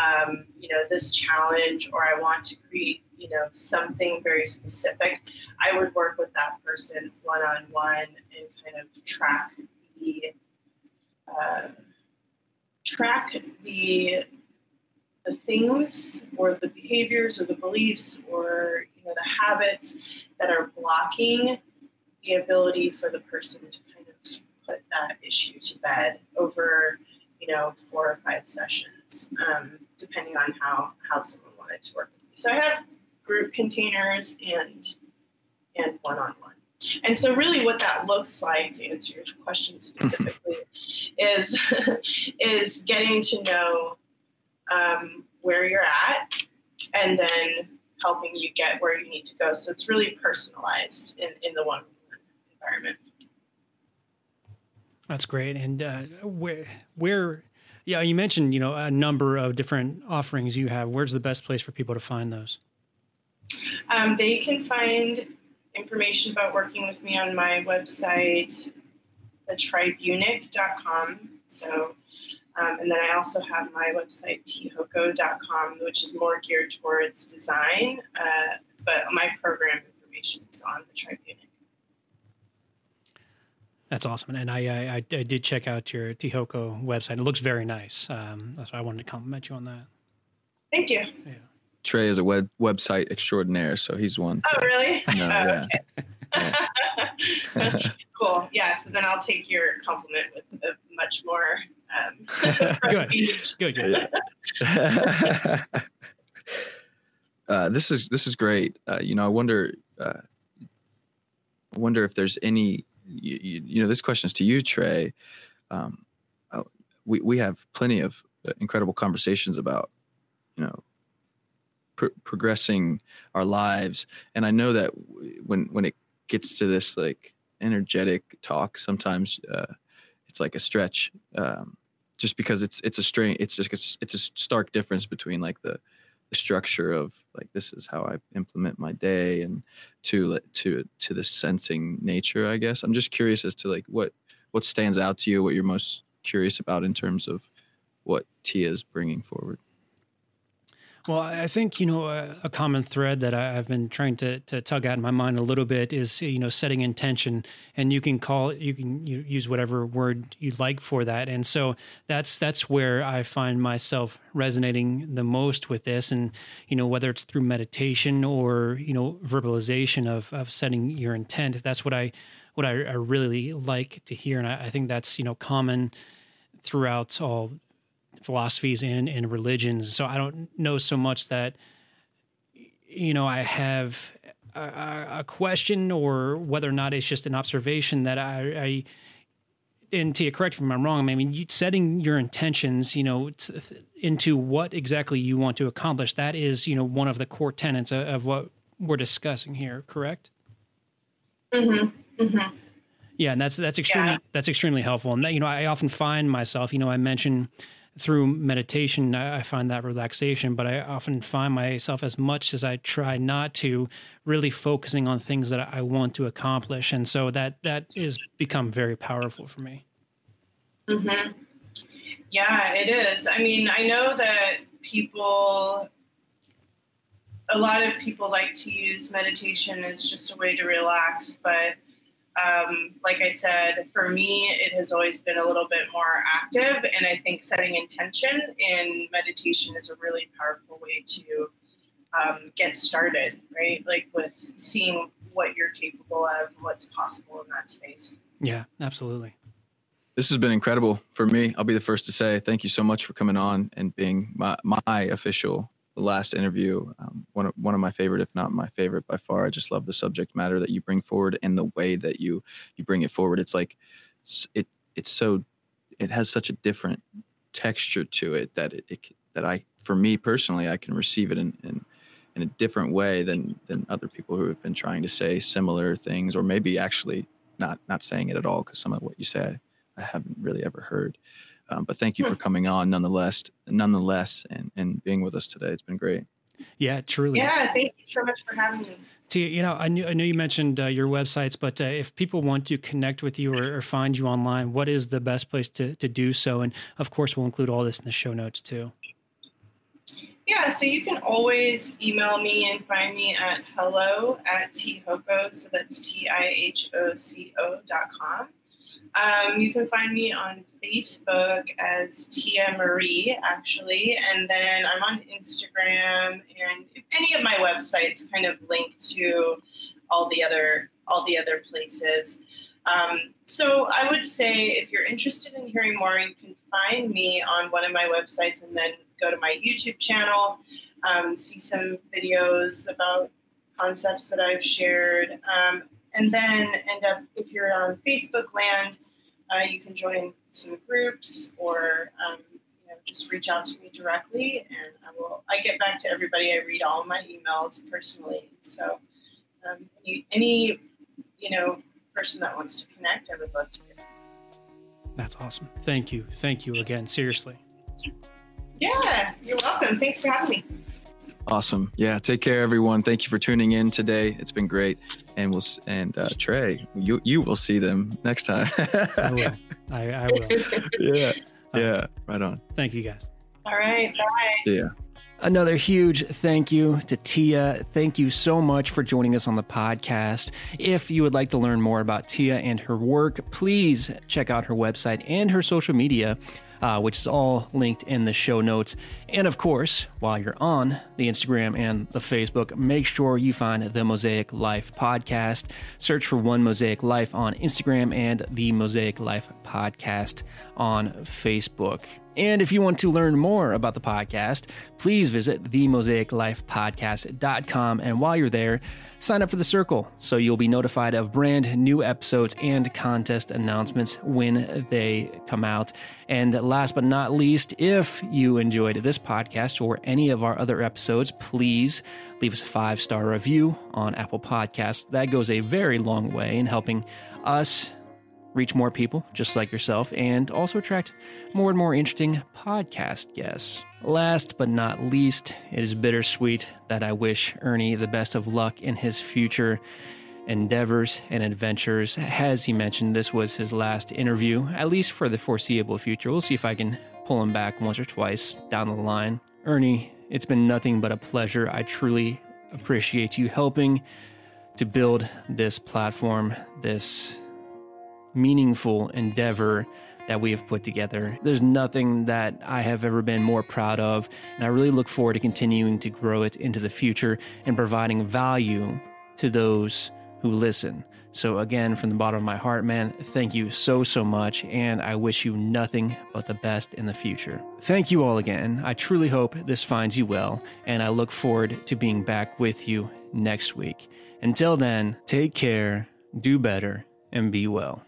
um, you know, this challenge, or I want to create, you know, something very specific. I would work with that person one on one and kind of track the uh, track the the things or the behaviors or the beliefs or you know the habits that are blocking the ability for the person to kind of put that issue to bed over you know four or five sessions um, depending on how how someone wanted to work with me. So i have group containers and and one-on-one. And so really what that looks like to answer your question specifically is <laughs> is getting to know um, where you're at and then helping you get where you need to go. So it's really personalized in, in the one environment. That's great. And uh, where, where, yeah, you mentioned, you know, a number of different offerings you have. Where's the best place for people to find those? Um, they can find information about working with me on my website, thetribunic.com. So um, and then I also have my website, tihoco.com, which is more geared towards design, uh, but my program information is on the Tribunic. That's awesome, and I, I, I did check out your TIHOCO website. It looks very nice. Um, that's why I wanted to compliment you on that. Thank you. Yeah. Trey is a web website extraordinaire, so he's one. Oh, really? No, oh, okay. <laughs> cool. Yeah. So then I'll take your compliment with a much more <laughs> good. Good. Good. <laughs> uh, this is this is great. Uh, you know, I wonder. Uh, I wonder if there's any. You, you, you, know, this question is to you, Trey. Um, uh, we we have plenty of uh, incredible conversations about, you know, progressing our lives, and I know that when when it gets to this like energetic talk, sometimes uh, it's like a stretch um, just because it's it's a strain it's just it's, it's a stark difference between like the the structure of like this is how I implement my day and to to to the sensing nature I guess. I'm just curious as to like what what stands out to you what you're most curious about in terms of what Tia is bringing forward well, I think you know a, common thread that I, have been trying to, to tug at in my mind a little bit is you know setting intention, and you can call you can use whatever word you'd like for that, and so that's that's where I find myself resonating the most with this, and you know whether it's through meditation or you know verbalization of of setting your intent, that's what I what I, I really like to hear, and I, I think that's you know common throughout all philosophies and, and religions. So I don't know so much that, you know, I have a, a question or whether or not it's just an observation that I, I and to correct me if I'm wrong, I mean, setting your intentions, you know, into what exactly you want to accomplish, that is, you know, one of the core tenets of, of what we're discussing here, correct? Mm-hmm. Mm-hmm. Yeah, and that's that's extremely yeah. that's extremely helpful. And that, you know, I often find myself, you know, I mentioned through meditation, I find that relaxation, but I often find myself, as much as I try not to, really focusing on things that I want to accomplish, and so that that is become very powerful for me. Mm-hmm. Yeah, it is. I mean, I know that people, a lot of people like to use meditation as just a way to relax, but um, like I said, for me, it has always been a little bit more active. And I think setting intention in meditation is a really powerful way to um, get started, right? Like with seeing what you're capable of, what's possible in that space. Yeah, absolutely. This has been incredible for me. I'll be the first to say thank you so much for coming on and being my, my official the last interview. Um, one of one of my favorite, if not my favorite by far. I just love the subject matter that you bring forward and the way that you you bring it forward. It's like it it's so it has such a different texture to it that it, it that I for me personally I can receive it in, in in a different way than than other people who have been trying to say similar things or maybe actually not not saying it at all because some of what you say I haven't really ever heard. Um, but thank you for coming on nonetheless, nonetheless, and, and being with us today. It's been great. Yeah, truly. Yeah, thank you so much for having me. Tia, you know, I knew I know you mentioned uh, your websites, but uh, if people want to connect with you or, or, find you online, what is the best place to to do so? And of course, we'll include all this in the show notes too. Yeah, so you can always email me and find me at hello at tihoco, so that's T I H O C O dot com. Um, you can find me on Facebook as Tia Marie, actually, and then I'm on Instagram, and any of my websites kind of link to all the other all the other places. Um, so I would say if you're interested in hearing more, you can find me on one of my websites, and then go to my YouTube channel, um, see some videos about concepts that I've shared. Um, and then end up, if you're on Facebook land, uh, you can join some groups or um, you know, just reach out to me directly and I will, I get back to everybody. I read all my emails personally. So um, any, any, you know, person that wants to connect, I would love to. Hear. That's awesome. Thank you. Thank you again. Seriously. Yeah, you're welcome. Thanks for having me. Awesome. Yeah. Take care, everyone. Thank you for tuning in today. It's been great. And we'll and uh, Trey, you you will see them next time. I will. I, I will. <laughs> Yeah. Yeah. Right on. Thank you, guys. All right. Bye. Yeah. Another huge thank you to Tia. Thank you so much for joining us on the podcast. If you would like to learn more about Tia and her work, please check out her website and her social media uh, which is all linked in the show notes. And of course, while you're on the Instagram and the Facebook, make sure you find the Mosaic Life podcast. Search for One Mosaic Life on Instagram and the Mosaic Life podcast on Facebook. And if you want to learn more about the podcast, please visit themosaiclifepodcast.com. And while you're there, sign up for the circle so you'll be notified of brand new episodes and contest announcements when they come out. And last but not least, if you enjoyed this podcast or any of our other episodes, please leave us a five star review on Apple Podcasts. That goes a very long way in helping us reach more people just like yourself, and also attract more and more interesting podcast guests. Last but not least, it is bittersweet that I wish Ernie the best of luck in his future endeavors and adventures. As he mentioned, this was his last interview, at least for the foreseeable future. We'll see if I can pull him back once or twice down the line. Ernie, it's been nothing but a pleasure. I truly appreciate you helping to build this platform, this meaningful endeavor that we have put together. There's nothing that I have ever been more proud of, and I really look forward to continuing to grow it into the future and providing value to those who listen. So, again, from the bottom of my heart, man, thank you so, so much, and I wish you nothing but the best in the future. Thank you all again. I truly hope this finds you well, and I look forward to being back with you next week. Until then, take care, do better, and be well.